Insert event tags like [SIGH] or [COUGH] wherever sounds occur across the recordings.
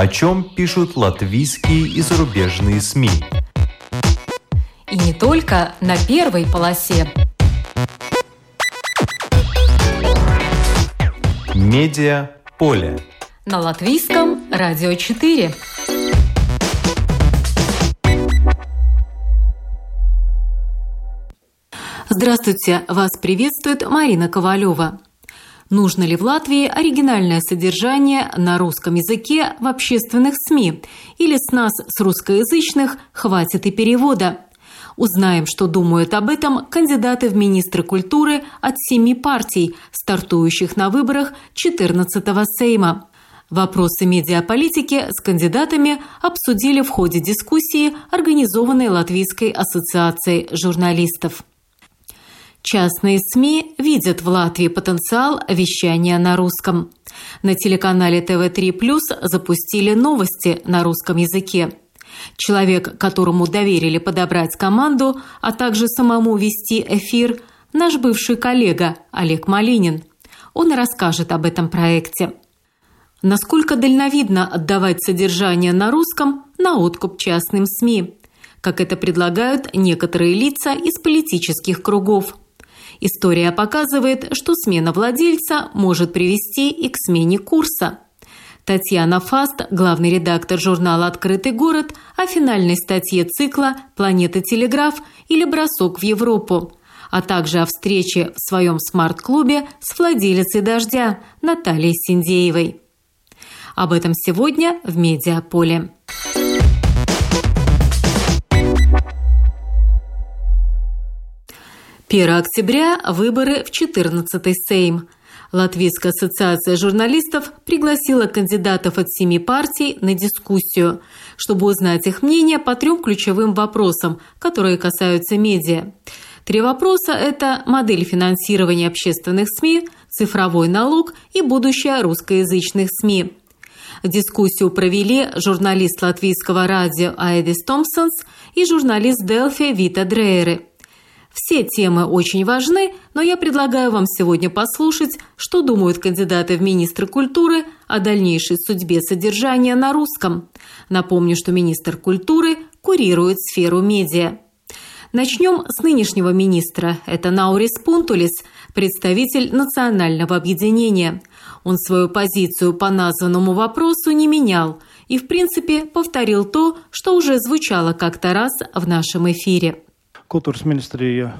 О чем пишут латвийские и зарубежные СМИ. И не только на первой полосе. Медиа поле. На латвийском радио 4. Здравствуйте! Вас приветствует Марина Ковалева. Нужно ли в Латвии оригинальное содержание на русском языке в общественных СМИ? Или с нас, с русскоязычных, хватит и перевода? Узнаем, что думают об этом кандидаты в министры культуры от семи партий, стартующих на выборах 14-го Сейма. Вопросы медиаполитики с кандидатами обсудили в ходе дискуссии, организованной Латвийской ассоциацией журналистов. Частные СМИ видят в Латвии потенциал вещания на русском. На телеканале ТВ3+, запустили новости на русском языке. Человек, которому доверили подобрать команду, а также самому вести эфир, наш бывший коллега Олег Малинин. Он расскажет об этом проекте. Насколько дальновидно отдавать содержание на русском на откуп частным СМИ, как это предлагают некоторые лица из политических кругов – История показывает, что смена владельца может привести и к смене курса. Татьяна Фаст, главный редактор журнала «Открытый город», о финальной статье цикла «Планета Телеграф» или «Бросок в Европу», а также о встрече в своем смарт-клубе с владелицей «Дождя» Натальей Синдеевой. Об этом сегодня в «Медиаполе». 1 октября – выборы в 14-й Сейм. Латвийская ассоциация журналистов пригласила кандидатов от семи партий на дискуссию, чтобы узнать их мнение по трем ключевым вопросам, которые касаются медиа. Три вопроса – это модель финансирования общественных СМИ, цифровой налог и будущее русскоязычных СМИ. Дискуссию провели журналист латвийского радио Айдис Томпсонс и журналист Делфи Вита Дрейеры – все темы очень важны, но я предлагаю вам сегодня послушать, что думают кандидаты в министры культуры о дальнейшей судьбе содержания на русском. Напомню, что министр культуры курирует сферу медиа. Начнем с нынешнего министра. Это Наурис Пунтулис, представитель национального объединения. Он свою позицию по названному вопросу не менял и, в принципе, повторил то, что уже звучало как-то раз в нашем эфире. Kultūras ministrija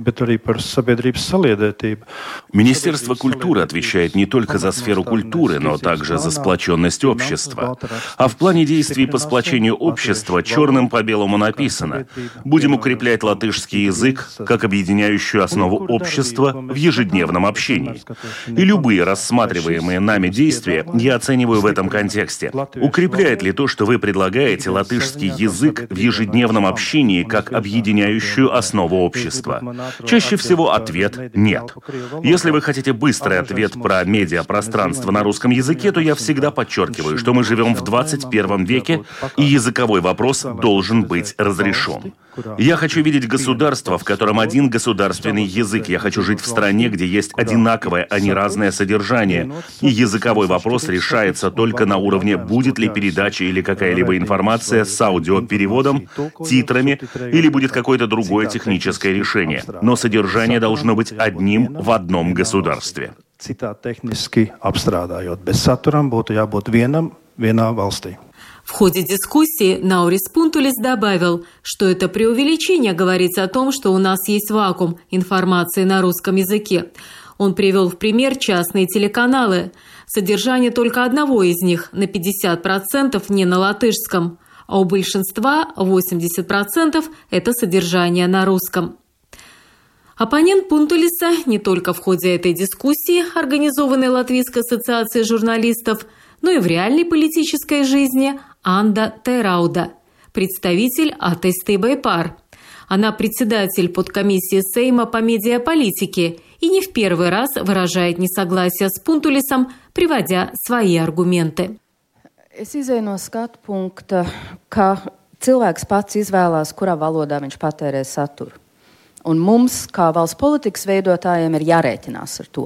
bet arī par sabiedrības saliedētību. Министерство культуры отвечает не только за сферу культуры, но также за сплоченность общества. А в плане действий по сплочению общества черным по белому написано «Будем укреплять латышский язык как объединяющую основу общества в ежедневном общении». И любые рассматриваемые нами действия я оцениваю в этом контексте. Укрепляет ли то, что вы предлагаете, латышский язык в ежедневном общении как объединяющую составляющую основу общества? Чаще всего ответ – нет. Если вы хотите быстрый ответ про медиапространство на русском языке, то я всегда подчеркиваю, что мы живем в 21 веке, и языковой вопрос должен быть разрешен. Я хочу видеть государство, в котором один государственный язык. Я хочу жить в стране, где есть одинаковое, а не разное содержание. И языковой вопрос решается только на уровне, будет ли передача или какая-либо информация с аудиопереводом, титрами, или будет какое-то другое техническое решение. Но содержание должно быть одним в одном государстве. Цитат технически apstrādājot, bez saturam būtu jābūt vienam, vienā valstī. В ходе дискуссии Наурис Пунтулис добавил, что это преувеличение говорить о том, что у нас есть вакуум информации на русском языке. Он привел в пример частные телеканалы. Содержание только одного из них на 50% не на латышском, а у большинства 80% это содержание на русском. Оппонент Пунтулиса не только в ходе этой дискуссии, организованной Латвийской ассоциацией журналистов, но и в реальной политической жизни – Анда Терауда, представитель Атесты Байпар. Она председатель подкомиссии Сейма по медиаполитике и не в первый раз выражает несогласие с Пунтулисом, приводя свои аргументы. Es izēju no skatu punkta, ka cilvēks pats izvēlās, kurā valodā viņš patērē saturu. Un mums, kā valsts politikas veidotājiem, ir jārēķinās ar to.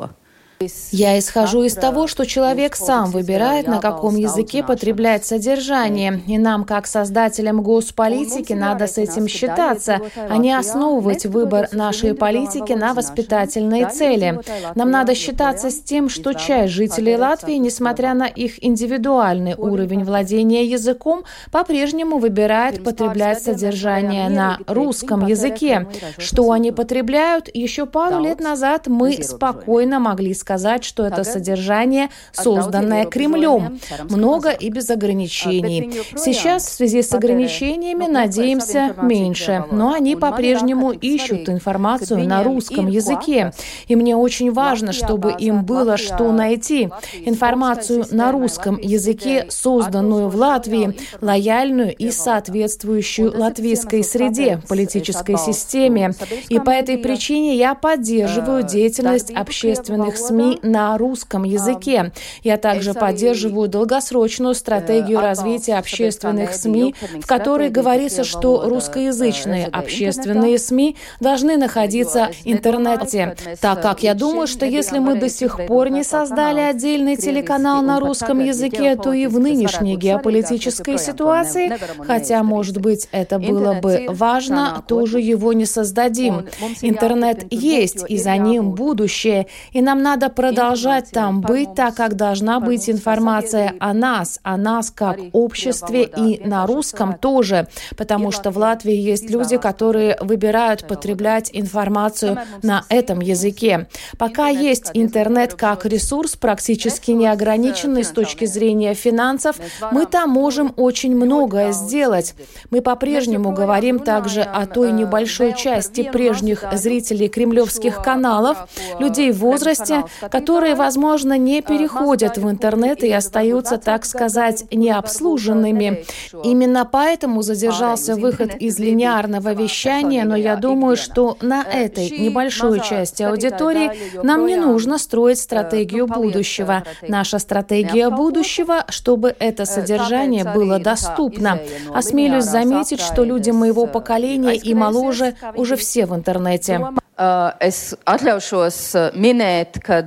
Я исхожу из того, что человек сам выбирает, на каком языке потреблять содержание. И нам, как создателям госполитики, надо с этим считаться, а не основывать выбор нашей политики на воспитательные цели. Нам надо считаться с тем, что часть жителей Латвии, несмотря на их индивидуальный уровень владения языком, по-прежнему выбирает потреблять содержание на русском языке. Что они потребляют, еще пару лет назад мы спокойно могли сказать, сказать, что это содержание, созданное Кремлем. Много и без ограничений. Сейчас в связи с ограничениями надеемся меньше, но они по-прежнему ищут информацию на русском языке. И мне очень важно, чтобы им было что найти. Информацию на русском языке, созданную в Латвии, лояльную и соответствующую латвийской среде, политической системе. И по этой причине я поддерживаю деятельность общественных СМИ СМИ на русском языке. Я также поддерживаю долгосрочную стратегию развития общественных СМИ, в которой говорится, что русскоязычные общественные СМИ должны находиться в интернете, так как я думаю, что если мы до сих пор не создали отдельный телеканал на русском языке, то и в нынешней геополитической ситуации, хотя, может быть, это было бы важно, тоже его не создадим. Интернет есть, и за ним будущее, и нам надо надо продолжать там быть, так как должна быть информация о нас, о нас как обществе и на русском тоже, потому что в Латвии есть люди, которые выбирают потреблять информацию на этом языке. Пока есть интернет как ресурс, практически неограниченный с точки зрения финансов, мы там можем очень многое сделать. Мы по-прежнему говорим также о той небольшой части прежних зрителей кремлевских каналов, людей в возрасте, которые, возможно, не переходят в интернет и остаются, так сказать, необслуженными. Именно поэтому задержался выход из линейного вещания, но я думаю, что на этой небольшой части аудитории нам не нужно строить стратегию будущего. Наша стратегия будущего, чтобы это содержание было доступно. Осмелюсь заметить, что люди моего поколения и моложе уже все в интернете. Es atļaušos minēt, ka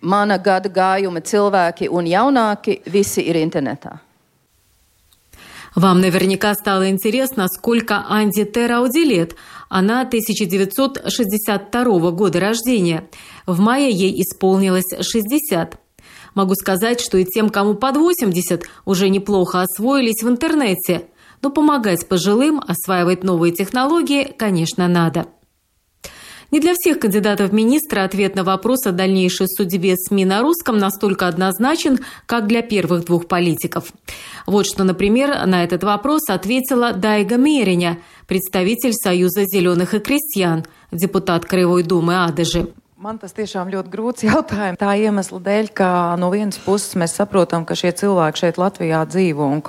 mana gada gājuma cilvēki un jaunāki visi ir internetā. Вам наверняка стало интересно, сколько Анди Терауди лет. Она 1962 года рождения. В мае ей исполнилось 60. Могу сказать, что и тем, кому под 80, уже неплохо освоились в интернете. Но помогать пожилым осваивать новые технологии, конечно, надо. Не для всех кандидатов в министры ответ на вопрос о дальнейшей судьбе СМИ на русском настолько однозначен, как для первых двух политиков. Вот что, например, на этот вопрос ответила Дайга Мериня, представитель Союза зеленых и крестьян, депутат Краевой думы Адыжи. Man tas tiešām ļoti grūts jautājums. Tā iemesla dēļ, ka no vienas puses mēs saprotam, ka šie cilvēki šeit Latvijā dzīvo un.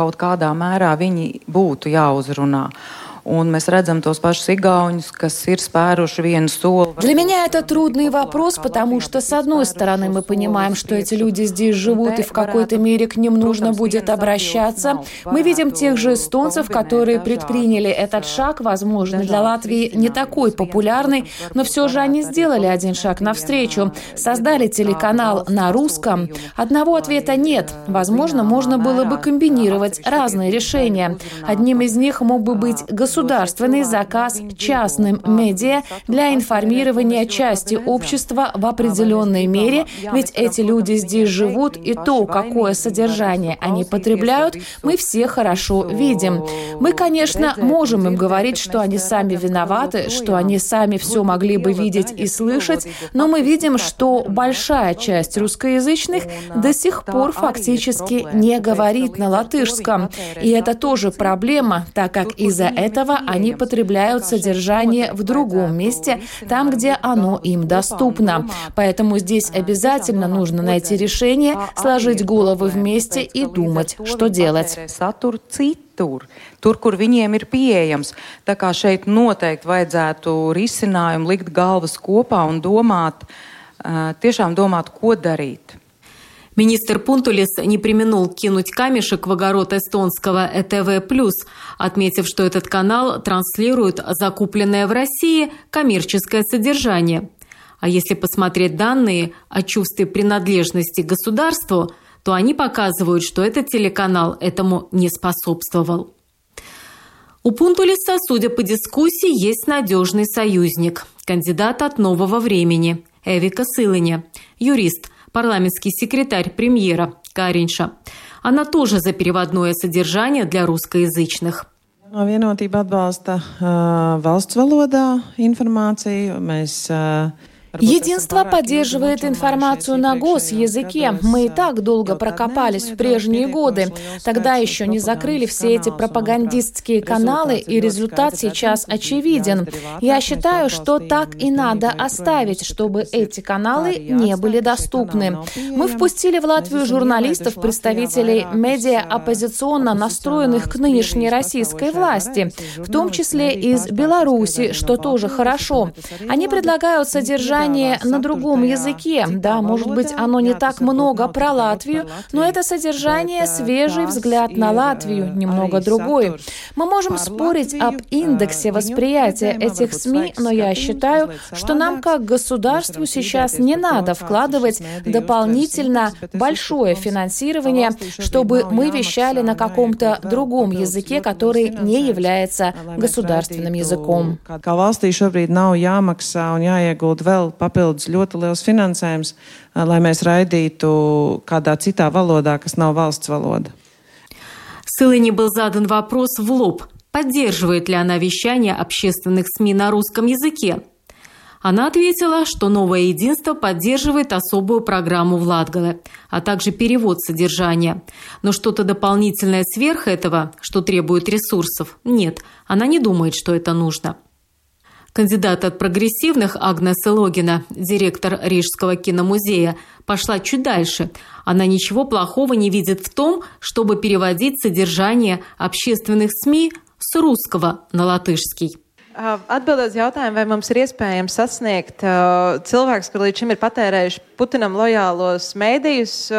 Для меня это трудный вопрос, потому что, с одной стороны, мы понимаем, что эти люди здесь живут, и в какой-то мере к ним нужно будет обращаться. Мы видим тех же эстонцев, которые предприняли этот шаг, возможно, для Латвии не такой популярный, но все же они сделали один шаг навстречу, создали телеканал на русском. Одного ответа нет. Возможно, можно было бы комбинировать разные решения. Одним из них мог бы быть государственный государственный заказ частным медиа для информирования части общества в определенной мере, ведь эти люди здесь живут, и то, какое содержание они потребляют, мы все хорошо видим. Мы, конечно, можем им говорить, что они сами виноваты, что они сами все могли бы видеть и слышать, но мы видим, что большая часть русскоязычных до сих пор фактически не говорит на латышском. И это тоже проблема, так как из-за этого этого они потребляют содержание в другом месте, там, где оно им доступно. Поэтому здесь обязательно нужно найти решение, сложить головы вместе и думать, что делать. Tur, tur, kur viņiem ir pieejams. Tā kā šeit noteikti vajadzētu risinājumu likt galvas kopā un domāt, tiešām domāt, ko darīt. Министр Пунтулис не применул кинуть камешек в огород эстонского ЭТВ+, отметив, что этот канал транслирует закупленное в России коммерческое содержание. А если посмотреть данные о чувстве принадлежности к государству, то они показывают, что этот телеканал этому не способствовал. У Пунтулиса, судя по дискуссии, есть надежный союзник – кандидат от нового времени Эвика Сылыня, юрист, парламентский секретарь премьера Каринша. Она тоже за переводное содержание для русскоязычных. No vienotība atbalsta uh, valsts valodā informāciju. Mēs uh, Единство поддерживает информацию на госязыке. Мы и так долго прокопались в прежние годы. Тогда еще не закрыли все эти пропагандистские каналы, и результат сейчас очевиден. Я считаю, что так и надо оставить, чтобы эти каналы не были доступны. Мы впустили в Латвию журналистов, представителей медиа оппозиционно настроенных к нынешней российской власти, в том числе из Беларуси, что тоже хорошо. Они предлагают содержание содержание на другом языке. Да, может быть, оно не так много про Латвию, но это содержание свежий взгляд на Латвию, немного другой. Мы можем спорить об индексе восприятия этих СМИ, но я считаю, что нам как государству сейчас не надо вкладывать дополнительно большое финансирование, чтобы мы вещали на каком-то другом языке, который не является государственным языком. vēl papildus ļoti liels finansējums, lai mēs raidītu kādā citā valodā, kas nav valsts valoda. Сылыне был задан вопрос в лоб, поддерживает ли она вещание общественных СМИ на русском языке. Она ответила, что «Новое единство» поддерживает особую программу в Латгале, а также перевод содержания. Но что-то дополнительное сверх этого, что требует ресурсов, нет, она не думает, что это нужно. Кандидат от прогрессивных Агнеса Логина, директор Рижского киномузея, пошла чуть дальше. Она ничего плохого не видит в том, чтобы переводить содержание общественных СМИ с русского на латышский. Atbildot uz jautājumu, vai mums ir iespējams sasniegt uh, cilvēks, kur līdz šim ir patērējuši Путинам лоялос медиус.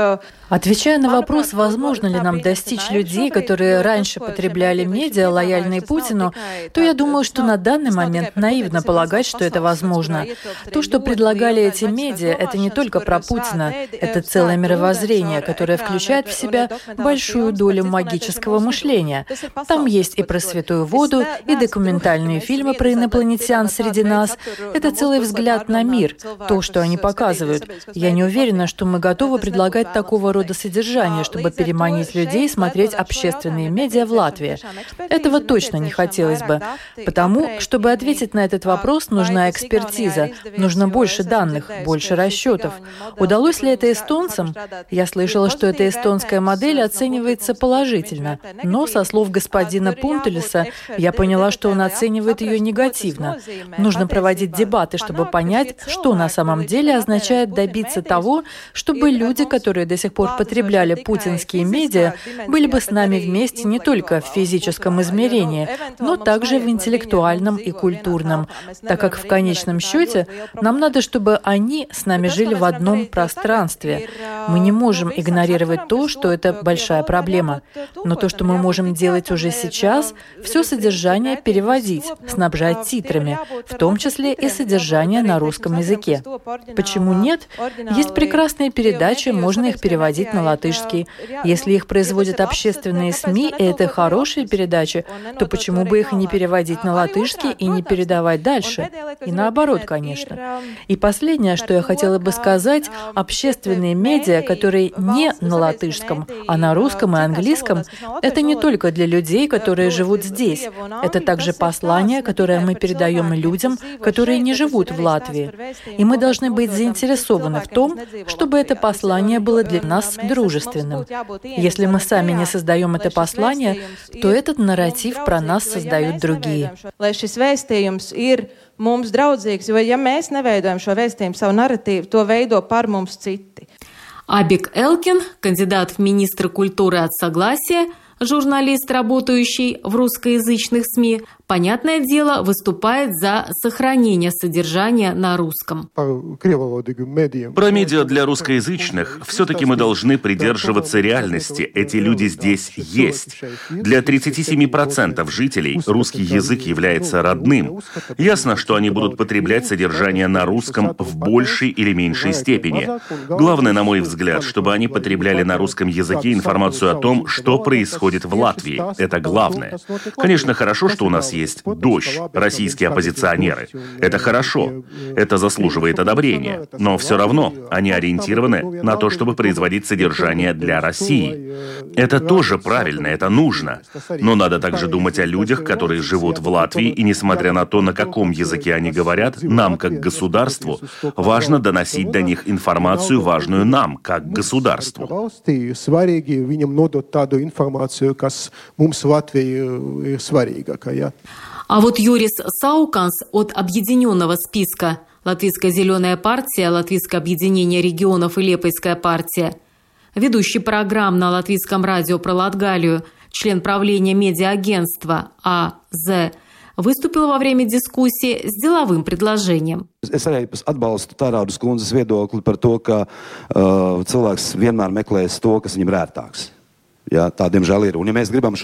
Отвечая на вопрос, возможно ли нам достичь людей, которые раньше потребляли медиа, лояльные Путину, то я думаю, что на данный момент наивно полагать, что это возможно. То, что предлагали эти медиа, это не только про Путина, это целое мировоззрение, которое включает в себя большую долю магического мышления. Там есть и про святую воду, и документальные фильмы про инопланетян среди нас. Это целый взгляд на мир, то, что они показывают. Я не уверена, что мы готовы предлагать такого рода содержание, чтобы переманить людей смотреть общественные медиа в Латвии. Этого точно не хотелось бы. Потому, чтобы ответить на этот вопрос, нужна экспертиза, нужно больше данных, больше расчетов. Удалось ли это эстонцам? Я слышала, что эта эстонская модель оценивается положительно, но со слов господина Пунтелеса я поняла, что он оценивает ее негативно. Нужно проводить дебаты, чтобы понять, что на самом деле означает добиться того, чтобы люди, которые до сих пор потребляли путинские медиа, были бы с нами вместе не только в физическом измерении, но также в интеллектуальном и культурном, так как в конечном счете нам надо, чтобы они с нами жили в одном пространстве. Мы не можем игнорировать то, что это большая проблема. Но то, что мы можем делать уже сейчас, все содержание переводить, снабжать титрами, в том числе и содержание на русском языке. Почему нет? Есть прекрасные передачи, можно их переводить на латышский. Если их производят общественные СМИ, и это хорошие передачи, то почему бы их не переводить на латышский и не передавать дальше? И наоборот, конечно. И последнее, что я хотела бы сказать, общественные медиа, которые не на латышском, а на русском и английском, это не только для людей, которые живут здесь. Это также послание, которое мы передаем людям, которые не живут в Латвии. И мы должны быть заинтересованы в том, чтобы это послание было для нас дружественным. Если мы сами не создаем это послание, то этот нарратив про нас создают другие. mums draudzīgs, jo ja mēs neveidojam šo vēstījumu, savu narratīvu, to veido par mums citi. Абик Элкин, кандидат в министры культуры от Согласия, журналист, работающий в русскоязычных СМИ, понятное дело, выступает за сохранение содержания на русском. Про медиа для русскоязычных все-таки мы должны придерживаться реальности. Эти люди здесь есть. Для 37% жителей русский язык является родным. Ясно, что они будут потреблять содержание на русском в большей или меньшей степени. Главное, на мой взгляд, чтобы они потребляли на русском языке информацию о том, что происходит в Латвии. Это главное. Конечно, хорошо, что у нас дождь, российские оппозиционеры. Это хорошо. Это заслуживает одобрения. Но все равно они ориентированы на то, чтобы производить содержание для России. Это тоже правильно, это нужно. Но надо также думать о людях, которые живут в Латвии, и несмотря на то, на каком языке они говорят, нам, как государству, важно доносить до них информацию, важную нам, как государству. А вот Юрис Сауканс от объединенного списка Латвийская зеленая партия, Латвийское объединение регионов и Лепойская партия, ведущий программ на латвийском радио про Латгалию, член правления медиа-агентства АЗ, выступил во время дискуссии с деловым предложением. Es arī atbalstu Tāraudas kundzes viedokli par to, ka uh, cilvēks vienmēr meklēs to, kas viņam ir ērtāks. Ja, tā, diemžēl, ir. Un, ja mēs gribam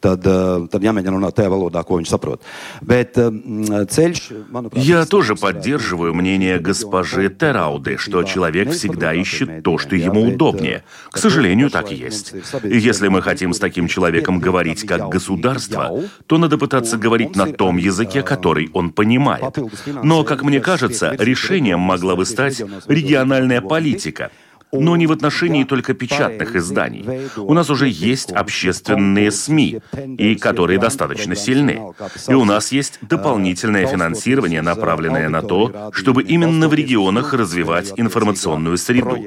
tad, tad jāmēģina runāt tajā valodā, ko viņš saprot. Bet ceļš, manuprāt... Я тоже поддерживаю мнение госпожи Терауды, что человек всегда ищет то, что ему удобнее. К сожалению, так и есть. И если мы хотим с таким человеком говорить как государство, то надо пытаться говорить на том языке, который он понимает. Но, как мне кажется, решением могла бы стать региональная политика – но не в отношении только печатных изданий. У нас уже есть общественные СМИ, и которые достаточно сильны. И у нас есть дополнительное финансирование, направленное на то, чтобы именно в регионах развивать информационную среду.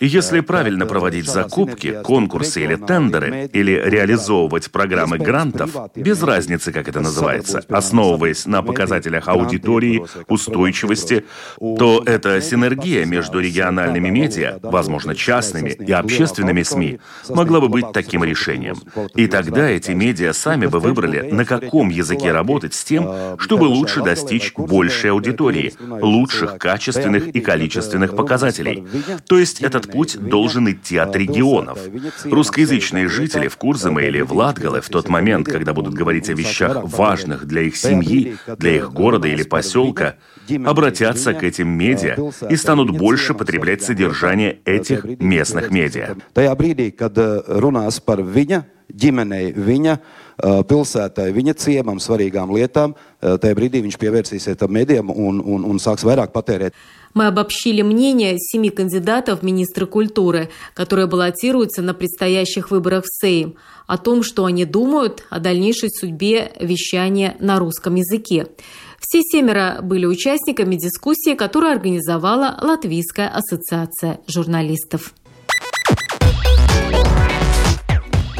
И если правильно проводить закупки, конкурсы или тендеры, или реализовывать программы грантов, без разницы, как это называется, основываясь на показателях аудитории, устойчивости, то эта синергия между региональными медиа, возможно, частными и общественными СМИ, могла бы быть таким решением. И тогда эти медиа сами бы выбрали, на каком языке работать с тем, чтобы лучше достичь большей аудитории, лучших качественных и количественных показателей. То есть этот путь должен идти от регионов. Русскоязычные жители в Курзаме или в Латгале в тот момент, когда будут говорить о вещах важных для их семьи, для их города или поселка, обратятся к этим медиа и станут больше потреблять содержание этих местных медиа. Ģimenei, viņa pilsētai, viņa ciemam svarīgām lietām, tajā brīdī viņš pievērsīsies tam medijam un, un, un sāks vairāk patērēt. Мы обобщили мнение семи кандидатов в министры культуры, которые баллотируются на предстоящих выборах в Сейм, о том, что они думают о дальнейшей судьбе вещания на русском языке. Все семеро были участниками дискуссии, которую организовала Латвийская ассоциация журналистов.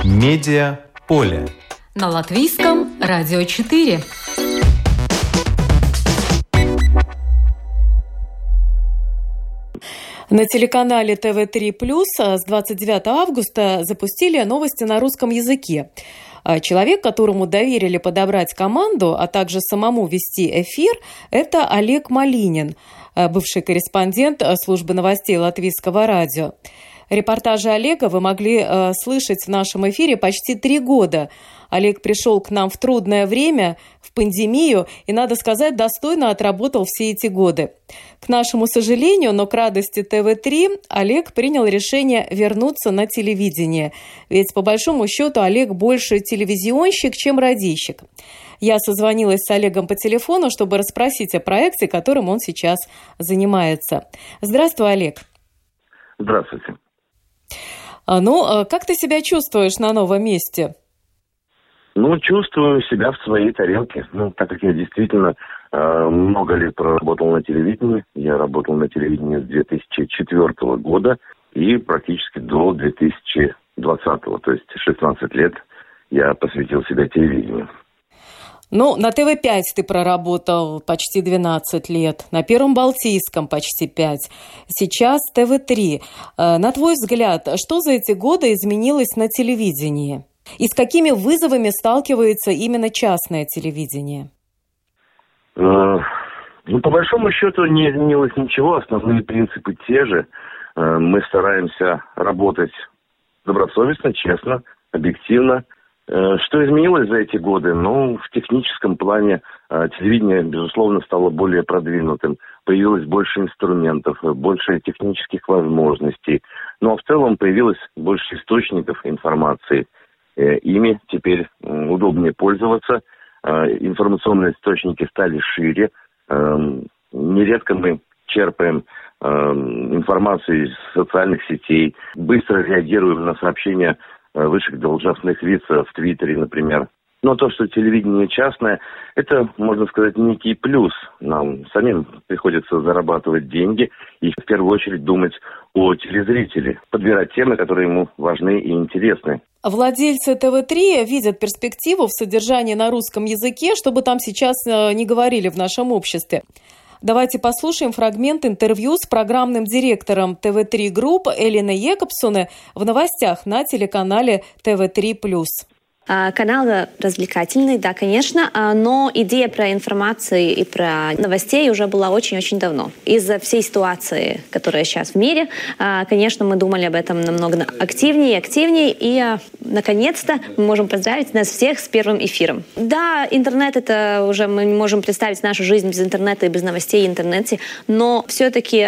Медиа поле. На латвийском радио 4. На телеканале ТВ3 с 29 августа запустили новости на русском языке. А человек, которому доверили подобрать команду, а также самому вести эфир, это Олег Малинин, э, бывший корреспондент э, службы новостей Латвийского радио. Репортажи Олега вы могли э, слышать в нашем эфире почти три года. Олег пришел к нам в трудное время, в пандемию, и, надо сказать, достойно отработал все эти годы. К нашему сожалению, но к радости ТВ-3, Олег принял решение вернуться на телевидение. Ведь, по большому счету, Олег больше телевизионщик, чем радищик. Я созвонилась с Олегом по телефону, чтобы расспросить о проекте, которым он сейчас занимается. Здравствуй, Олег. Здравствуйте. А, ну, а как ты себя чувствуешь на новом месте? Ну, чувствую себя в своей тарелке. Ну, так как я действительно э, много лет проработал на телевидении. Я работал на телевидении с 2004 года и практически до 2020. То есть 16 лет я посвятил себя телевидению. Ну, на ТВ-5 ты проработал почти 12 лет, на Первом Балтийском почти 5, сейчас ТВ-3. Э, на твой взгляд, что за эти годы изменилось на телевидении? И с какими вызовами сталкивается именно частное телевидение? Э, ну, по большому счету не изменилось ничего, основные принципы те же. Э, мы стараемся работать добросовестно, честно, объективно. Э, что изменилось за эти годы? Ну, в техническом плане телевидение, безусловно, стало более продвинутым. Появилось больше инструментов, больше технических возможностей. Но ну, а в целом появилось больше источников информации. Ими теперь удобнее пользоваться – Э, информационные источники стали шире. Эм, нередко мы черпаем эм, информацию из социальных сетей, быстро реагируем на сообщения э, высших должностных лиц в Твиттере, например. Но то, что телевидение частное, это, можно сказать, некий плюс. Нам самим приходится зарабатывать деньги и в первую очередь думать о телезрителе, подбирать темы, которые ему важны и интересны. Владельцы ТВ-3 видят перспективу в содержании на русском языке, чтобы там сейчас э, не говорили в нашем обществе. Давайте послушаем фрагмент интервью с программным директором ТВ-3 Group Элиной Екобсоне в новостях на телеканале ТВ-3+. А, канал развлекательный, да, конечно, а, но идея про информацию и про новостей уже была очень-очень давно. Из-за всей ситуации, которая сейчас в мире, а, конечно, мы думали об этом намного активнее и активнее, и наконец-то мы можем поздравить нас всех с первым эфиром. Да, интернет это уже мы не можем представить нашу жизнь без интернета и без новостей в интернете, но все-таки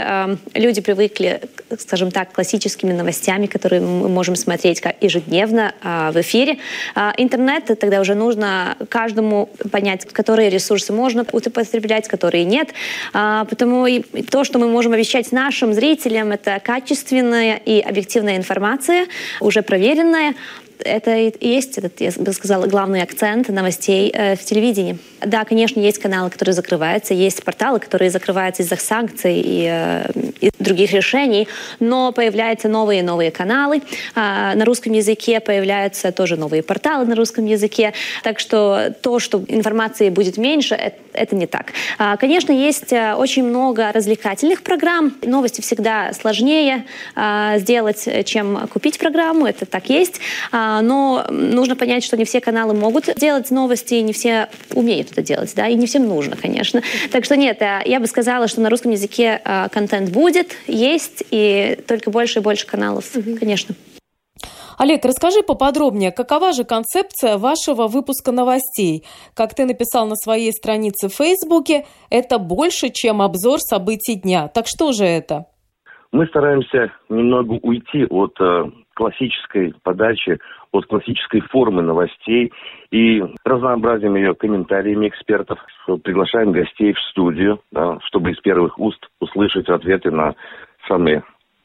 люди привыкли, скажем так, классическими новостями, которые мы можем смотреть ежедневно в эфире. А интернет тогда уже нужно каждому понять, которые ресурсы можно употреблять, которые нет. А, потому и то, что мы можем обещать нашим зрителям, это качественная и объективная информация, уже проверенная, это и есть, этот, я бы сказала, главный акцент новостей э, в телевидении. Да, конечно, есть каналы, которые закрываются, есть порталы, которые закрываются из-за санкций и, э, и других решений, но появляются новые и новые каналы. Э, на русском языке появляются тоже новые порталы на русском языке. Так что то, что информации будет меньше, это, это не так. Э, конечно, есть э, очень много развлекательных программ. Новости всегда сложнее э, сделать, чем купить программу. Это так есть. А, но нужно понять, что не все каналы могут делать новости, не все умеют это делать, да, и не всем нужно, конечно. Так что нет, э, я бы сказала, что на русском языке э, контент будет, есть, и только больше и больше каналов, конечно. Олег, расскажи поподробнее, какова же концепция вашего выпуска новостей? Как ты написал на своей странице в Фейсбуке, это больше, чем обзор событий дня. Так что же это? Мы стараемся немного уйти от э, классической подачи, от классической формы новостей и разнообразим ее комментариями экспертов. Приглашаем гостей в студию, да, чтобы из первых уст услышать ответы на самые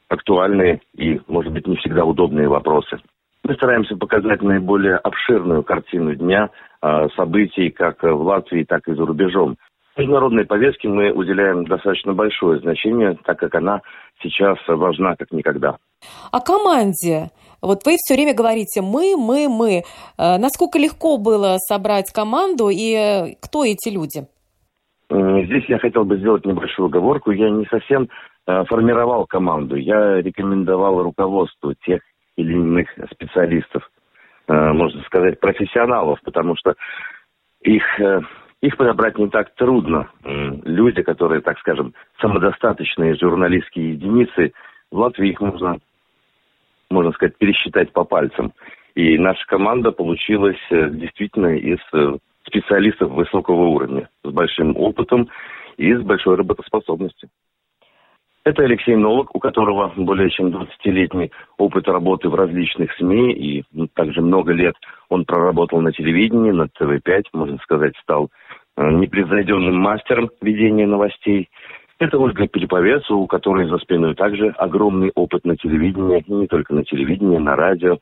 актуальные и, может быть, не всегда удобные вопросы. Мы стараемся показать наиболее обширную картину дня, а, событий как в Латвии, так и за рубежом. Международной повестке мы уделяем достаточно большое значение, так как она сейчас важна как никогда. О команде. Вот вы все время говорите «мы, мы, мы». Э, насколько легко было собрать команду и э, кто эти люди? Здесь я хотел бы сделать небольшую оговорку. Я не совсем э, формировал команду. Я рекомендовал руководству тех или иных специалистов, можно сказать, профессионалов, потому что их, их подобрать не так трудно. Люди, которые, так скажем, самодостаточные журналистские единицы, в Латвии их можно можно сказать, пересчитать по пальцам. И наша команда получилась э, действительно из э, специалистов высокого уровня, с большим опытом и с большой работоспособностью. Это Алексей Новак, у которого более чем 20-летний опыт работы в различных СМИ, и ну, также много лет он проработал на телевидении, на ТВ-5, можно сказать, стал непревзойденным мастером ведения новостей. Это Ольга Пелеповец, у которой за спиной также огромный опыт на телевидении, и не только на телевидении, на радио.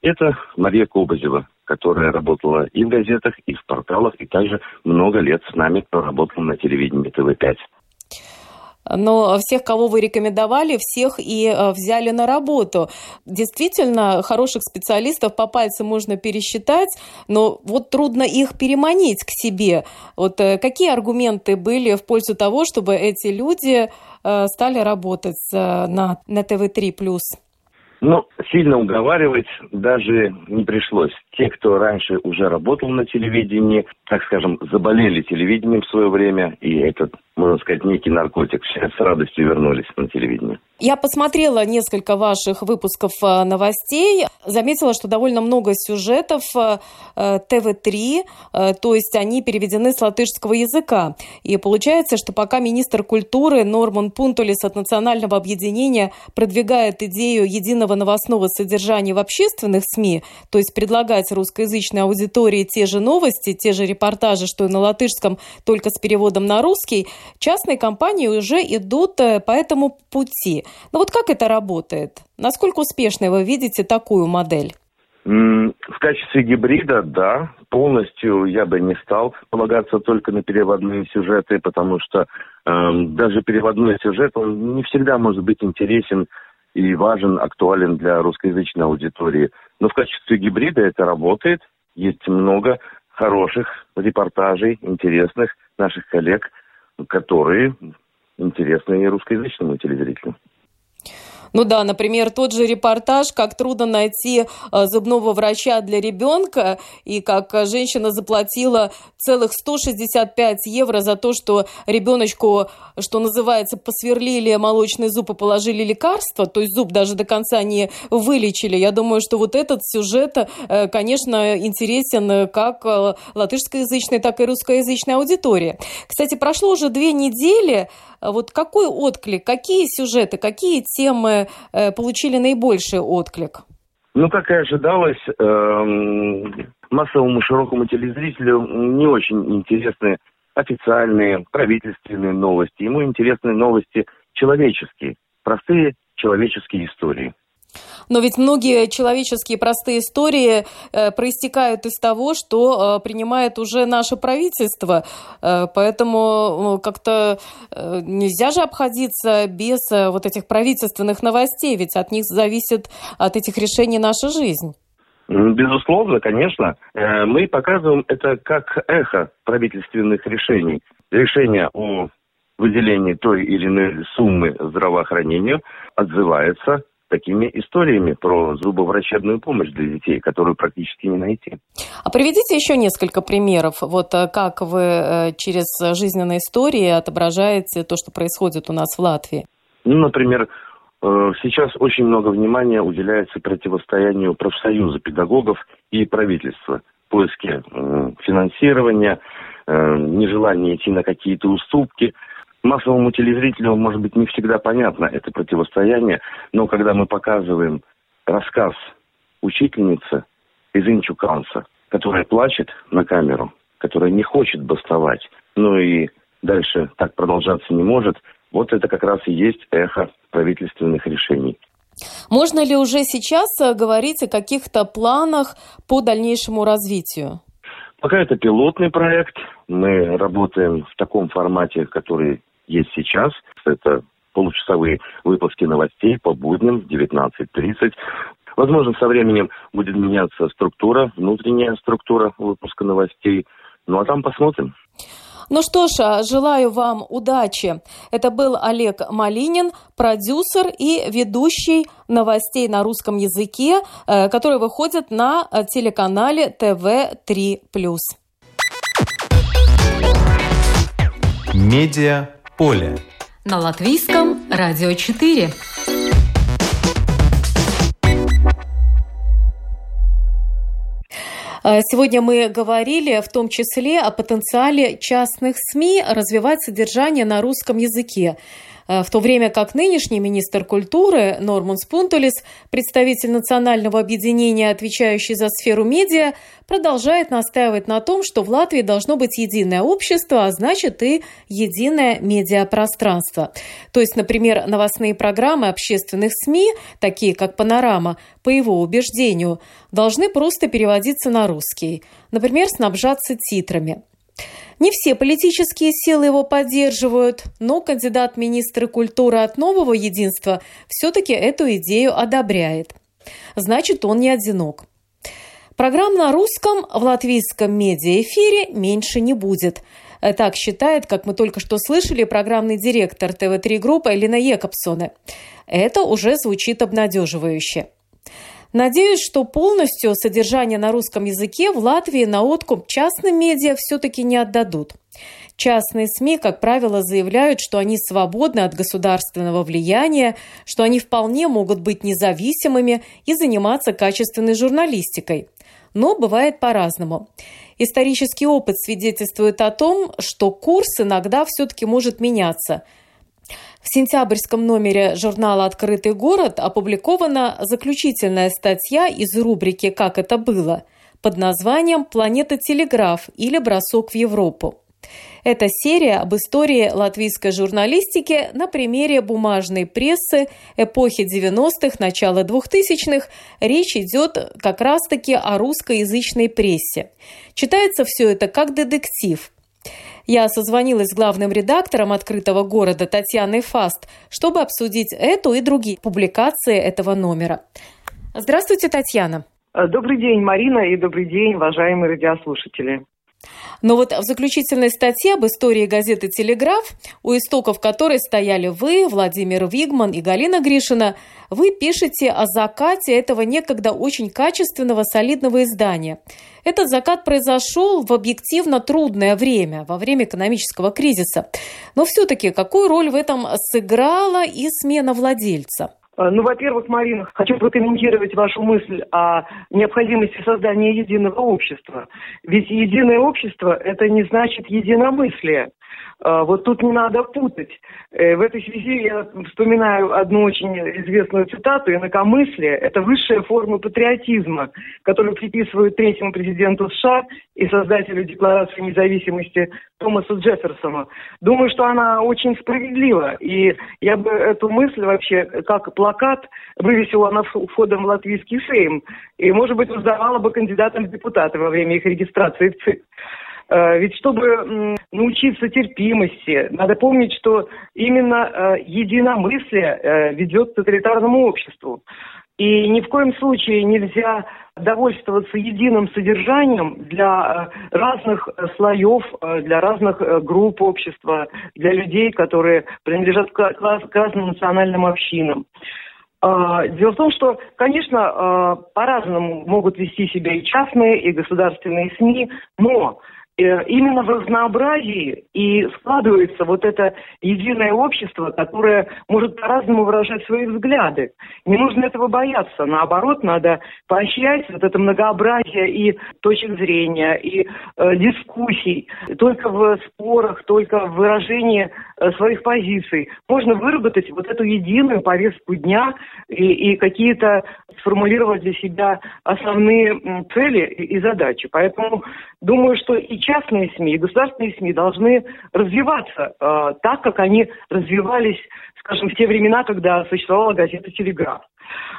Это Мария Кобазева, которая работала и в газетах, и в порталах, и также много лет с нами проработала на телевидении ТВ-5. Но всех, кого вы рекомендовали, всех и э, взяли на работу. Действительно, хороших специалистов по пальцам можно пересчитать, но вот трудно их переманить к себе. Вот э, какие аргументы были в пользу того, чтобы эти люди э, стали работать на, на ТВ-3+. Ну, сильно уговаривать даже не пришлось. Те, кто раньше уже работал на телевидении, так скажем, заболели телевидением в свое время, и этот, можно сказать, некий наркотик, все с радостью вернулись на телевидение. Я посмотрела несколько ваших выпусков э, новостей, заметила, что довольно много сюжетов э, э, ТВ-3, то есть они переведены с латышского языка. И получается, что пока министр культуры Норман Пунтулис от Национального объединения продвигает идею единого новостного содержания в общественных СМИ, то есть предлагать русскоязычной аудитории те же новости, те же репортажи, что и на латышском, только с переводом на русский, частные компании уже идут по этому пути. Но вот как это работает? Насколько успешной вы видите такую модель? В качестве гибрида, да, полностью я бы не стал полагаться только на переводные сюжеты, потому что э, даже переводной сюжет, он не всегда может быть интересен и важен, актуален для русскоязычной аудитории. Но в качестве гибрида это работает. Есть много хороших репортажей, интересных наших коллег, которые интересны и русскоязычному телезрителю. Ну да, например, тот же репортаж, как трудно найти э, зубного врача для ребенка, и как э, женщина заплатила целых 165 евро за то, что ребеночку, что называется, посверлили молочный зуб и положили лекарство, то есть зуб даже до конца не вылечили. Я думаю, что вот этот сюжет, э, конечно, интересен как латышскоязычной, так и русскоязычной аудитории. Кстати, прошло уже две недели, вот какой отклик, какие сюжеты, какие темы э, получили наибольший отклик? Ну, как и ожидалось, эм, массовому широкому телезрителю не очень интересны официальные правительственные новости. Ему интересны новости человеческие, простые человеческие истории. Но ведь многие человеческие простые истории э, проистекают из того, что э, принимает уже наше правительство. Э, поэтому как-то нельзя же обходиться без вот этих правительственных новостей, ведь от них зависит, от этих решений наша жизнь. Безусловно, конечно. Мы показываем это как эхо правительственных решений. Решение о выделении той или иной суммы здравоохранению отзывается такими историями про зубоврачебную помощь для детей, которую практически не найти. А приведите еще несколько примеров, вот э, как вы э, через жизненные истории отображаете то, что происходит у нас в Латвии. Ну, например, э, сейчас очень много внимания уделяется противостоянию профсоюза педагогов и правительства поиске финансирования, нежелание идти на какие-то уступки – массовому телезрителю, может быть, не всегда понятно это противостояние, но когда мы показываем рассказ учительницы из Инчуканса, которая плачет на камеру, которая не хочет бастовать, ну и дальше так продолжаться не может, вот это как раз и есть эхо правительственных решений. Можно ли уже сейчас э, говорить о каких-то планах по дальнейшему развитию? Пока это пилотный проект. Мы работаем в таком формате, который есть сейчас. Это получасовые выпуски новостей по будням в 19.30. Возможно, со временем будет меняться структура, внутренняя структура выпуска новостей. Ну а там посмотрим. Ну что ж, а, желаю вам удачи. Это был Олег Малинин, продюсер и ведущий новостей на русском языке, э, который выходит на э, телеканале ТВ3+. Медиа поле. На латвийском радио 4. А, сегодня мы говорили в том числе о потенциале частных СМИ развивать содержание на русском языке. Э, в то время как нынешний министр культуры Норман Спунтулис, представитель национального объединения, отвечающий за сферу медиа, продолжает настаивать на том, что в Латвии должно быть единое общество, а значит и единое медиапространство. То есть, например, новостные программы общественных СМИ, такие как «Панорама», по его убеждению, должны просто переводиться на русский, например, снабжаться титрами. Не все политические силы его поддерживают, но кандидат министра культуры от нового единства все-таки эту идею одобряет. Значит, он не одинок. Программ на русском в латвийском медиаэфире меньше не будет. Так считает, как мы только что слышали, программный директор ТВ-3 группы Элина Екобсона. Это уже звучит обнадеживающе. Надеюсь, что полностью содержание на русском языке в Латвии на откуп частным медиа все-таки не отдадут. Частные СМИ, как правило, заявляют, что они свободны от государственного влияния, что они вполне могут быть независимыми и заниматься качественной журналистикой. Но бывает по-разному. Исторический опыт свидетельствует о том, что курс иногда все-таки может меняться – в сентябрьском номере журнала «Открытый город» опубликована заключительная статья из рубрики «Как это было» под названием «Планета Телеграф» или «Бросок в Европу». Это серия об истории латвийской журналистики на примере бумажной прессы эпохи 90-х, начала 2000-х. Речь идет как раз-таки о русскоязычной прессе. Читается все это как детектив – я созвонилась с главным редактором «Открытого города» Татьяной Фаст, чтобы обсудить эту и другие публикации этого номера. Здравствуйте, Татьяна. Добрый день, Марина, и добрый день, уважаемые радиослушатели. Но вот в заключительной статье об истории газеты «Телеграф», у истоков которой стояли вы, Владимир Вигман и Галина Гришина, вы пишете о закате этого некогда очень качественного, солидного издания. Этот закат произошел в объективно трудное время, во время экономического кризиса. Но все-таки какую роль в этом сыграла и смена владельца? Э, ну, во-первых, Марина, хочу прокомментировать вашу мысль о необходимости создания единого общества. Ведь единое общество – это не значит единомыслие. А, вот тут не надо путать. Э, в этой связи я вспоминаю одну очень известную цитату. «Инакомыслие – это высшая форма патриотизма, которую приписывают третьему президенту США и создателю Декларации независимости Томасу Джефферсону. Думаю, что она очень справедлива. И я бы эту мысль вообще как плакат вывесила на входом в латвийский сейм. И, может быть, раздавала бы кандидатам в депутаты во время их регистрации в ЦИК. Э, ведь чтобы научиться терпимости, надо помнить, что именно э, единомыслие э, ведет к тоталитарному обществу. И ни в коем случае нельзя довольствоваться единым содержанием для разных слоев, для разных групп общества, для людей, которые принадлежат к разным национальным общинам. Дело в том, что, конечно, по-разному могут вести себя и частные, и государственные СМИ, но именно в разнообразии и складывается вот это единое общество, которое может по-разному выражать свои взгляды. Не нужно этого бояться. Наоборот, надо поощрять вот это многообразие и точек зрения, и э, дискуссий. Только в спорах, только в выражении э, своих позиций можно выработать вот эту единую повестку дня и, и какие-то сформулировать для себя основные цели и, и задачи. Поэтому думаю, что и частные СМИ, и государственные СМИ должны развиваться э, так, как они развивались, скажем, в те времена, когда существовала газета «Телеграф».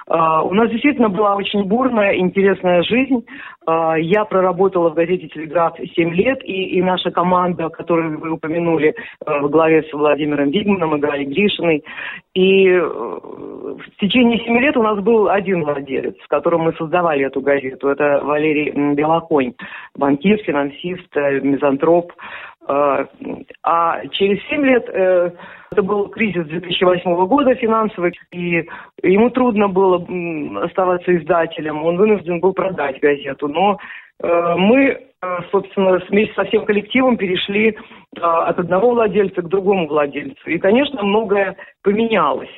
Uh, у нас действительно была очень бурная, интересная жизнь. Uh, я проработала в газете «Телеграф» 7 лет, и, и наша команда, которую вы упомянули, uh, в главе с Владимиром Вигманом и Галей Гришиной. И в течение 7 лет у нас был один владелец, с которым мы создавали эту газету. Это Валерий Белоконь, банкир, финансист, э, мизантроп. А через 7 лет э, это был кризис 2008 года финансовый, и ему трудно было оставаться издателем. Он вынужден был продать газету. Но э, мы, э, собственно, вместе со всем коллективом перешли от одного владельца к другому владельцу. И, конечно, многое поменялось.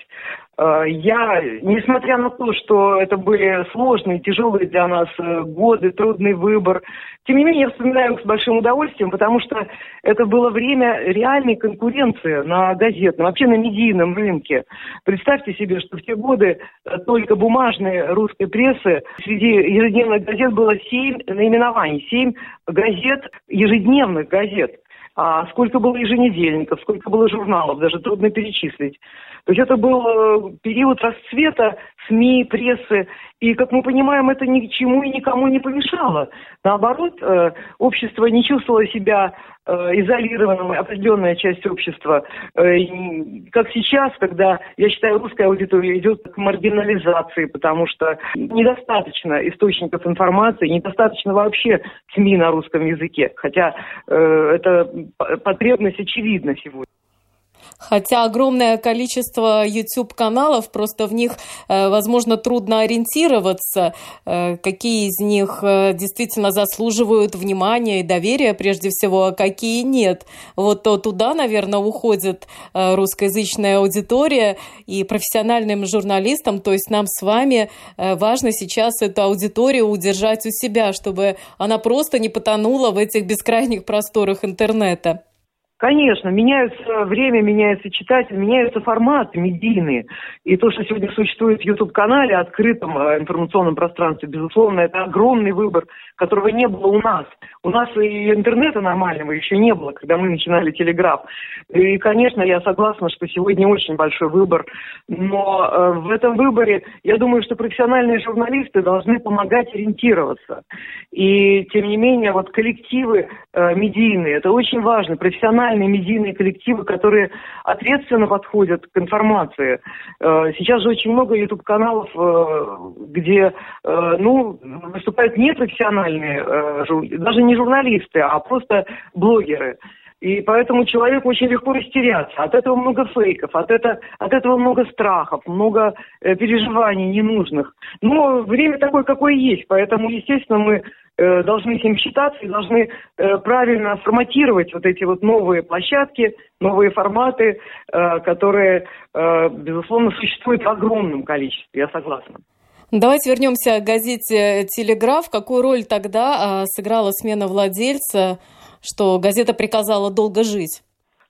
Э, я, несмотря на то, что это были сложные, тяжелые для нас э, годы, трудный выбор, тем не менее я вспоминаю их с большим удовольствием, потому что это было время реальной конкуренции на газетном, вообще на медийном рынке. Представьте себе, что в те годы э, только бумажной русской прессы среди ежедневных газет было семь наименований, семь газет, ежедневных газет. А сколько было еженедельников, сколько было журналов, даже трудно перечислить. То есть это был э, период расцвета СМИ, прессы, и, как мы понимаем, это ни к чему и никому не помешало. Наоборот, э, общество не чувствовало себя изолированным, определенная часть общества. Э, как сейчас, когда, я считаю, русская аудитория идет к маргинализации, потому что недостаточно источников информации, недостаточно вообще СМИ на русском языке. Хотя эта потребность очевидна сегодня. Хотя огромное количество YouTube-каналов, просто в них, э, возможно, трудно ориентироваться, э, какие из них э, действительно заслуживают внимания и доверия прежде всего, а какие нет. Вот то туда, наверное, уходит русскоязычная аудитория и профессиональным журналистам, то есть нам с вами важно сейчас эту аудиторию удержать у себя, чтобы она просто не потонула в этих бескрайних просторах интернета. Конечно, меняется время, меняется читатель, меняются форматы медийные. И то, что сегодня существует в YouTube-канале, открытом э, информационном пространстве, безусловно, это огромный выбор, которого не было у нас. У нас и интернета нормального еще не было, когда мы начинали телеграф. И, конечно, я согласна, что сегодня очень большой выбор. Но э, в этом выборе, я думаю, что профессиональные журналисты должны помогать ориентироваться. И, тем не менее, вот коллективы э, медийные, это очень важно. Профессиональные медийные коллективы, которые ответственно подходят к информации. Э, сейчас же очень много YouTube-каналов, э, где, э, ну, выступают непрофессиональные, э, даже не журналисты, а просто блогеры. И поэтому человеку очень легко растеряться. От этого много фейков, от, это, от этого много страхов, много э, переживаний ненужных. Но время такое, какое есть. Поэтому, естественно, мы э, должны с ним считаться и должны э, правильно форматировать вот эти вот новые площадки, новые форматы, э, которые, э, безусловно, существуют в огромном количестве, я согласна. Давайте вернемся к газете «Телеграф». Какую роль тогда а, сыграла смена владельца, что газета приказала долго жить?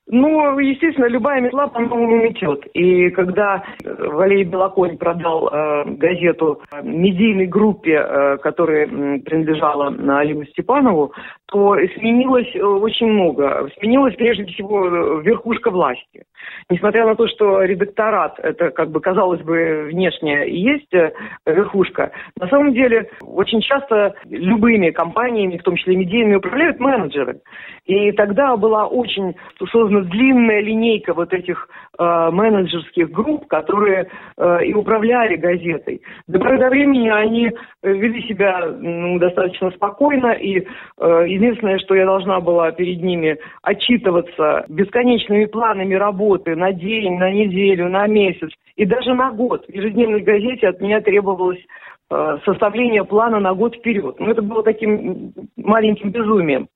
Ну, естественно, любая метла по-новому метет. И когда Валерий Белоконь продал э, газету медийной группе, э, которая принадлежала Алиму Степанову, то сменилось э, очень много. Сменилась прежде всего верхушка власти. Несмотря на то, что редакторат, это как бы казалось бы внешне и есть э, верхушка, на самом деле очень часто любыми компаниями, в том числе медийными, управляют менеджеры. И тогда была очень создана длинная линейка вот этих э, менеджерских групп, которые э, и управляли газетой. До поры до времени они вели себя ну, достаточно спокойно, и э, единственное, что я должна была перед ними отчитываться бесконечными планами работы на день, на неделю, на месяц и даже на год. В ежедневной газете от меня требовалось э, составление плана на год вперед. Ну, это было таким маленьким безумием.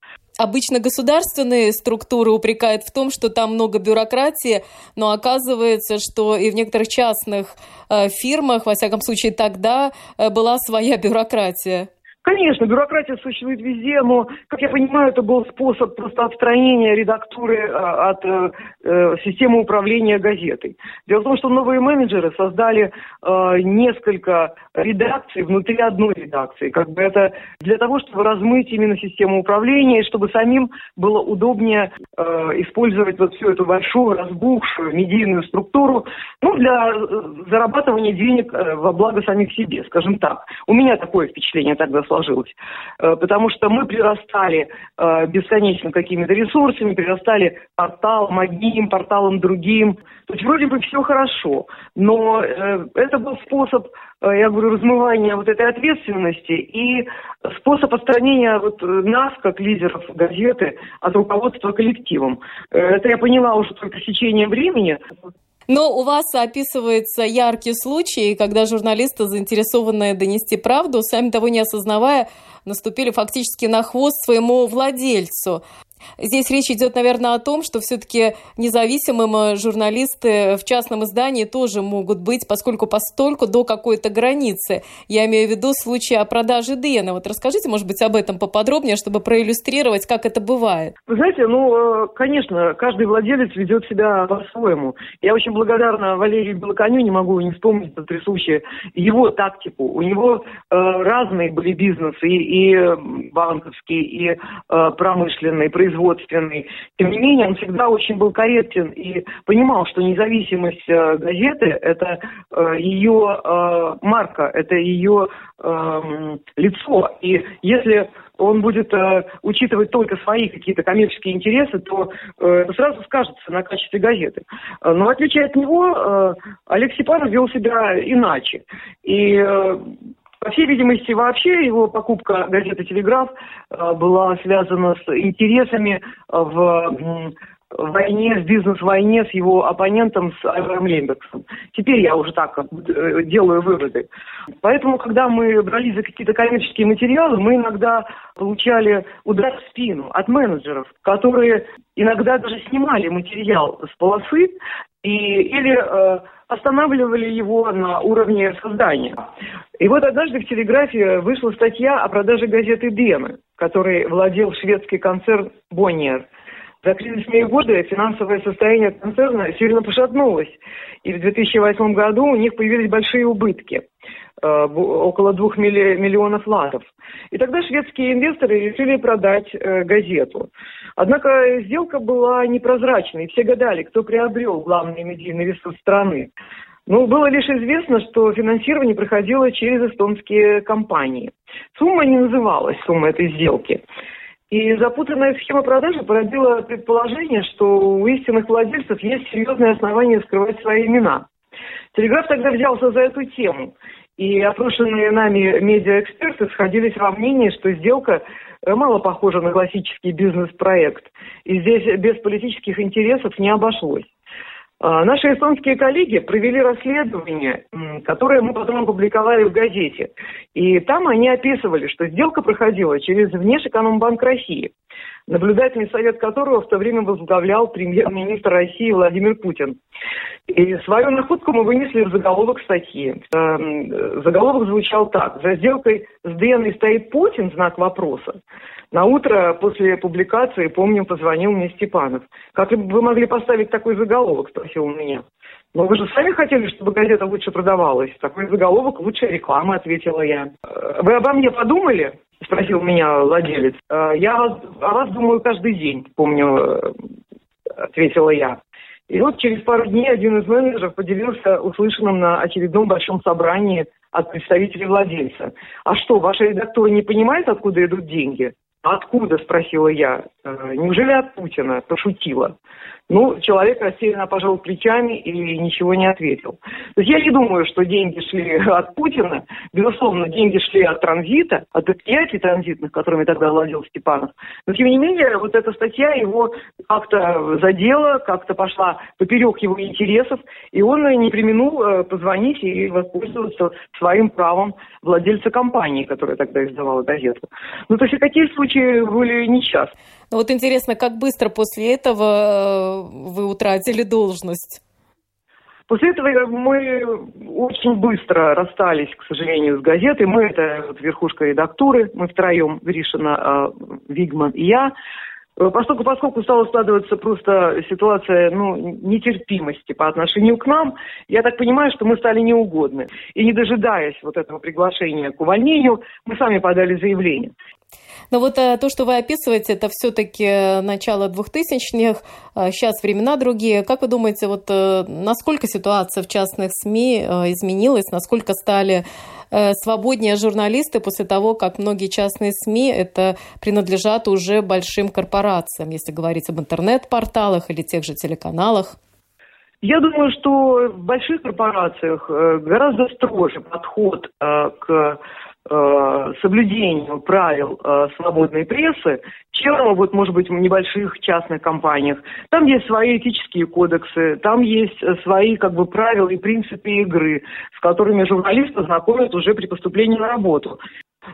Обычно государственные структуры упрекают в том, что там много бюрократии, но оказывается, что и в некоторых частных э, фирмах, во всяком случае тогда, э, была своя бюрократия. Конечно, бюрократия существует везде, но, как я понимаю, это был способ просто отстранения редактуры э, от э, э, системы управления газетой. Дело в том, что новые менеджеры создали несколько редакций внутри одной редакции. Как бы это для того, чтобы размыть именно систему управления, и чтобы самим было удобнее использовать вот всю эту большую, разбухшую медийную структуру ну, для зарабатывания денег во благо самих себе, скажем так. У меня такое впечатление тогда сложилось. Э, потому что мы прирастали э, бесконечно какими-то ресурсами, прирастали порталом одним, порталом другим. То есть вроде бы все хорошо, но э, это был способ я говорю, размывания вот этой ответственности и способ отстранения вот нас, как лидеров газеты, от руководства коллективом. Это я поняла уже только с течением времени. Но у вас описывается яркий случай, когда журналисты, заинтересованные донести правду, сами того не осознавая, наступили фактически на хвост своему владельцу. Здесь речь идет, наверное, о том, что все-таки независимым э, журналисты в частном издании тоже могут быть, поскольку постольку до какой-то границы. Я имею в виду случай о продаже Дэна. Вот расскажите, может быть, об этом поподробнее, чтобы проиллюстрировать, как это бывает. Вы знаете, ну, э, конечно, каждый владелец ведет себя по-своему. Я очень благодарна Валерию Белоконю, не могу не вспомнить случай, его тактику. У него э, разные были бизнесы, и, и банковские, и э, промышленные, производственные производственный. Тем не менее, он всегда очень был корректен и понимал, что независимость э, газеты – это э, ее э, марка, это ее э, лицо. И если он будет э, учитывать только свои какие-то коммерческие интересы, то э, сразу скажется на качестве газеты. Но в отличие от него, э, Олег Степанов вел себя иначе. И э, по всей видимости, вообще его покупка газеты «Телеграф» э, была связана с интересами в войне, в бизнес-войне с его оппонентом, с Айваром Лембексом. Теперь я уже так э, делаю выводы. Поэтому, когда мы брались за какие-то коммерческие материалы, мы иногда получали удар в спину от менеджеров, которые иногда даже снимали материал с полосы и, или э, останавливали его на уровне создания. И вот однажды в «Телеграфе» вышла статья о продаже газеты «Демы», которой владел шведский концерн «Бонниер». За кризисные годы финансовое состояние концерна сильно пошатнулось, и в 2008 году у них появились большие убытки около двух миллионов латов. И тогда шведские инвесторы решили продать э, газету. Однако сделка была непрозрачной, все гадали, кто приобрел главный медийный ресурс страны. Но было лишь известно, что финансирование проходило через эстонские компании. Сумма не называлась, сумма этой сделки. И запутанная схема продажи породила предположение, что у истинных владельцев есть серьезные основания скрывать свои имена. Телеграф тогда взялся за эту тему. И опрошенные нами медиаэксперты сходились во мнении, что сделка э, мало похожа на классический бизнес-проект. И здесь без политических интересов не обошлось. А, наши эстонские коллеги провели расследование, которое мы потом опубликовали в газете. И там они описывали, что сделка проходила через Внешэкономбанк России, наблюдательный совет которого в то время возглавлял премьер-министр России Владимир Путин. И свою находку мы вынесли в заголовок статьи. Эм, заголовок звучал так. За сделкой с Дэной стоит Путин, знак вопроса. На утро после публикации, помню, позвонил мне Степанов. «Как вы могли поставить такой заголовок?» – спросил он меня. «Но вы же сами хотели, чтобы газета лучше продавалась. Такой заголовок – лучшая реклама», – ответила я. «Э, «Вы обо мне подумали?» – спросил меня владелец. «Э, «Я о вас думаю каждый день, помню», э, – ответила я. И вот через пару дней один из менеджеров поделился услышанным на очередном большом собрании от представителей владельца. «А что, ваша редактура не понимает, откуда идут деньги?» «Откуда?» – спросила я. «Э, «Неужели от Путина?» – пошутила. Ну, человек растерянно пожал плечами и ничего не ответил. То есть я не думаю, что деньги шли от Путина. Безусловно, деньги шли от транзита, от предприятий транзитных, которыми тогда владел Степанов. Но, тем не менее, вот эта статья его как-то задела, как-то пошла поперек его интересов, и он не применул э, позвонить и воспользоваться своим правом владельца компании, которая тогда издавала газету. Ну, то есть такие случаи были нечасты. Ну вот интересно, как быстро после этого э, вы утратили должность? После этого мы очень быстро расстались, к сожалению, с газетой. Мы, это вот верхушка редактуры, мы втроем, Гришина, э, Вигман и я. Поскольку, поскольку стала складываться просто ситуация ну, нетерпимости по отношению к нам, я так понимаю, что мы стали неугодны. И не дожидаясь вот этого приглашения к увольнению, мы сами подали заявление. Но вот э, то, что вы описываете, это все-таки начало 2000-х, сейчас э, времена другие. Как вы думаете, вот э, насколько ситуация в частных СМИ изменилась, насколько стали свободнее журналисты после того, как многие частные СМИ это принадлежат уже большим корпорациям, если говорить об интернет-порталах или тех же телеканалах? Я думаю, что в больших корпорациях гораздо строже подход к Э, соблюдению правил э, свободной прессы, чем вот, может быть, в небольших частных компаниях. Там есть свои этические кодексы, там есть э, свои как бы правила и принципы игры, с которыми журналисты знакомят уже при поступлении на работу.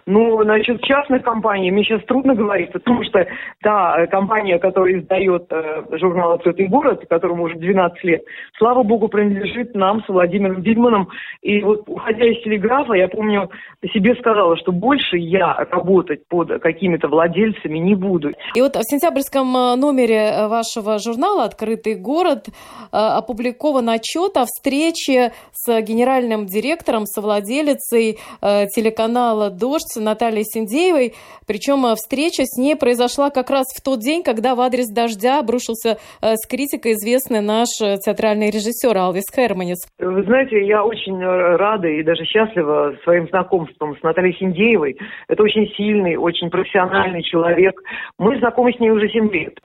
Ну, значит, частных компаний мне сейчас трудно говорить, потому что та компания, которая издает э, журнал «Открытый город», которому уже 12 лет, слава богу, принадлежит нам с Владимиром Дильманом. И вот, уходя из телеграфа, я помню, себе сказала, что больше я работать под какими-то владельцами не буду. И вот в сентябрьском э, номере э, вашего журнала «Открытый город» э, опубликован отчет о встрече с генеральным директором, совладелицей телеканала «Дождь» дождь Натальей Синдеевой. Причем э, встреча с ней произошла как раз в тот день, когда в адрес дождя обрушился э, с критикой известный наш э, театральный режиссер Алвис Херманис. Вы знаете, я очень рада и даже счастлива своим знакомством с Натальей Синдеевой. Это очень сильный, очень профессиональный человек. Мы знакомы с ней уже 7 лет.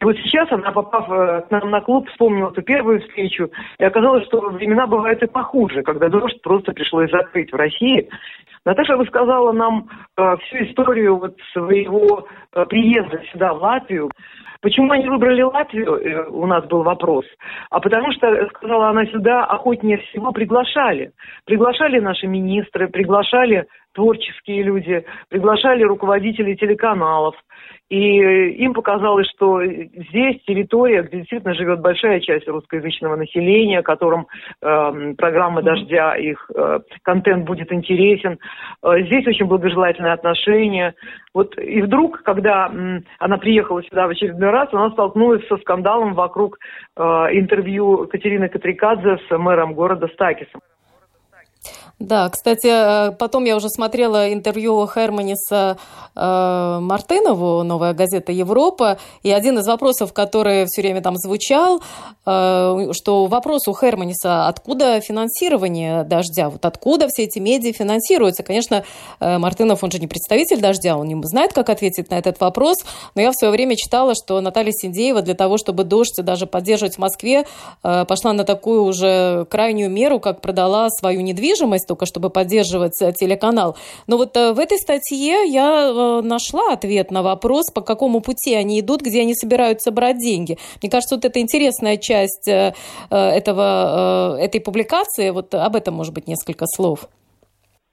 И вот сейчас она, попав к нам на клуб, вспомнила эту первую встречу, и оказалось, что времена бывают и похуже, когда дождь просто пришлось закрыть в России. Наташа рассказала нам э, всю историю вот своего э, приезда сюда, в Латвию. Почему они выбрали Латвию, э, у нас был вопрос. А потому что, сказала она, сюда охотнее всего приглашали. Приглашали наши министры, приглашали творческие люди, приглашали руководителей телеканалов. И им показалось, что здесь территория, где действительно живет большая часть русскоязычного населения, которым э, программа «Дождя», их э, контент будет интересен. Э, здесь очень благожелательное отношение. Вот и вдруг, когда э, она приехала сюда в очередной раз, она столкнулась со скандалом вокруг э, интервью Катерины Катрикадзе с мэром города Стакисом. Да, кстати, э, потом я уже смотрела интервью Херманиса э, Мартынову, новая газета «Европа», и один из вопросов, который все время там звучал, э, что вопрос у Херманиса, откуда финансирование «Дождя», вот откуда все эти медиа финансируются. Конечно, э, Мартынов, он же не представитель «Дождя», он не знает, как ответить на этот вопрос, но я в свое время читала, что Наталья Синдеева для того, чтобы «Дождь» даже поддерживать в Москве, э, пошла на такую уже крайнюю меру, как продала свою недвижимость, только чтобы поддерживать э, телеканал. Но вот э, в этой статье я э, нашла ответ на вопрос, по какому пути они идут, где они собираются брать деньги. Мне кажется, вот это интересная часть этого, этой публикации. Вот об этом, может быть, несколько слов.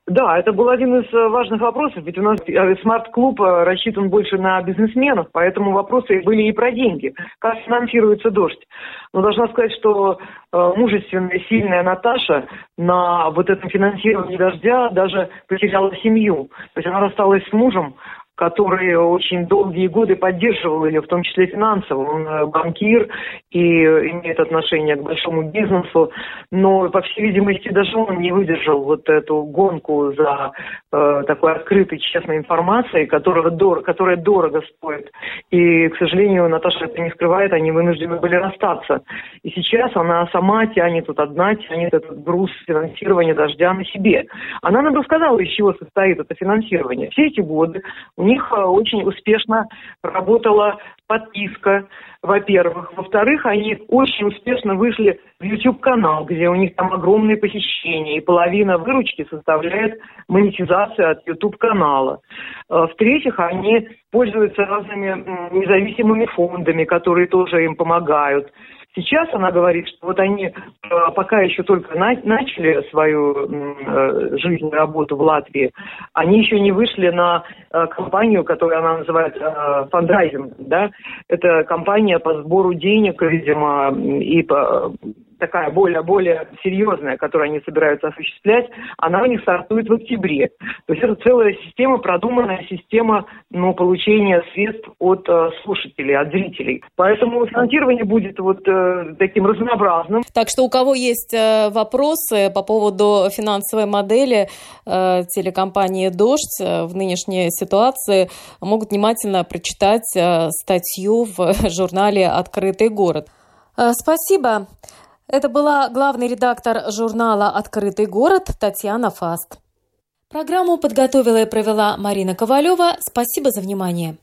Да, это был один из э, важных вопросов, ведь у нас э, смарт-клуб э, рассчитан больше на бизнесменов, поэтому вопросы были и про деньги. Как финансируется дождь? Но должна сказать, что мужественная, сильная Наташа на вот этом финансировании дождя даже потеряла семью. То есть она рассталась с мужем, который очень долгие годы поддерживал ее, в том числе финансово. Он э, банкир и имеет отношение к большому бизнесу, но, по всей видимости, даже он не выдержал вот эту гонку за э, такой открытой, честной информацией, которая, дор которая дорого стоит. И, к сожалению, Наташа это не скрывает, они вынуждены были расстаться. И сейчас она сама тянет, тут одна тянет этот груз финансирования дождя на себе. Она нам рассказала, из чего состоит это финансирование. Все эти годы у них э, очень успешно работала подписка, во-первых. Во-вторых, они очень успешно вышли в YouTube-канал, где у них там огромные посещения, и половина выручки составляет монетизация от YouTube-канала. Э, в-третьих, они пользуются разными независимыми фондами, которые тоже им помогают. Сейчас она говорит, что вот они э, пока еще только на, начали свою э, жизнь, работу в Латвии, они еще не вышли на э, компанию, которую она называет э, фандрайзинг, да, это компания по сбору денег, видимо, и по такая более, более серьезная, которую они собираются осуществлять, она у них стартует в октябре. То есть это целая система, продуманная система ну, получения средств от э, слушателей, от зрителей. Поэтому финансирование будет вот э, таким разнообразным. Так что у кого есть э, вопросы по поводу финансовой модели э, телекомпании «Дождь» э, в нынешней ситуации, могут внимательно прочитать э, статью в [LAUGHS] журнале «Открытый город». Э, спасибо. Это была главный редактор журнала «Открытый город» Татьяна Фаст. Программу подготовила и провела Марина Ковалева. Спасибо за внимание.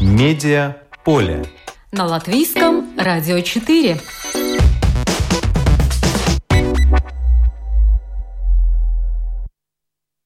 Медиа поле. На латвийском радио 4.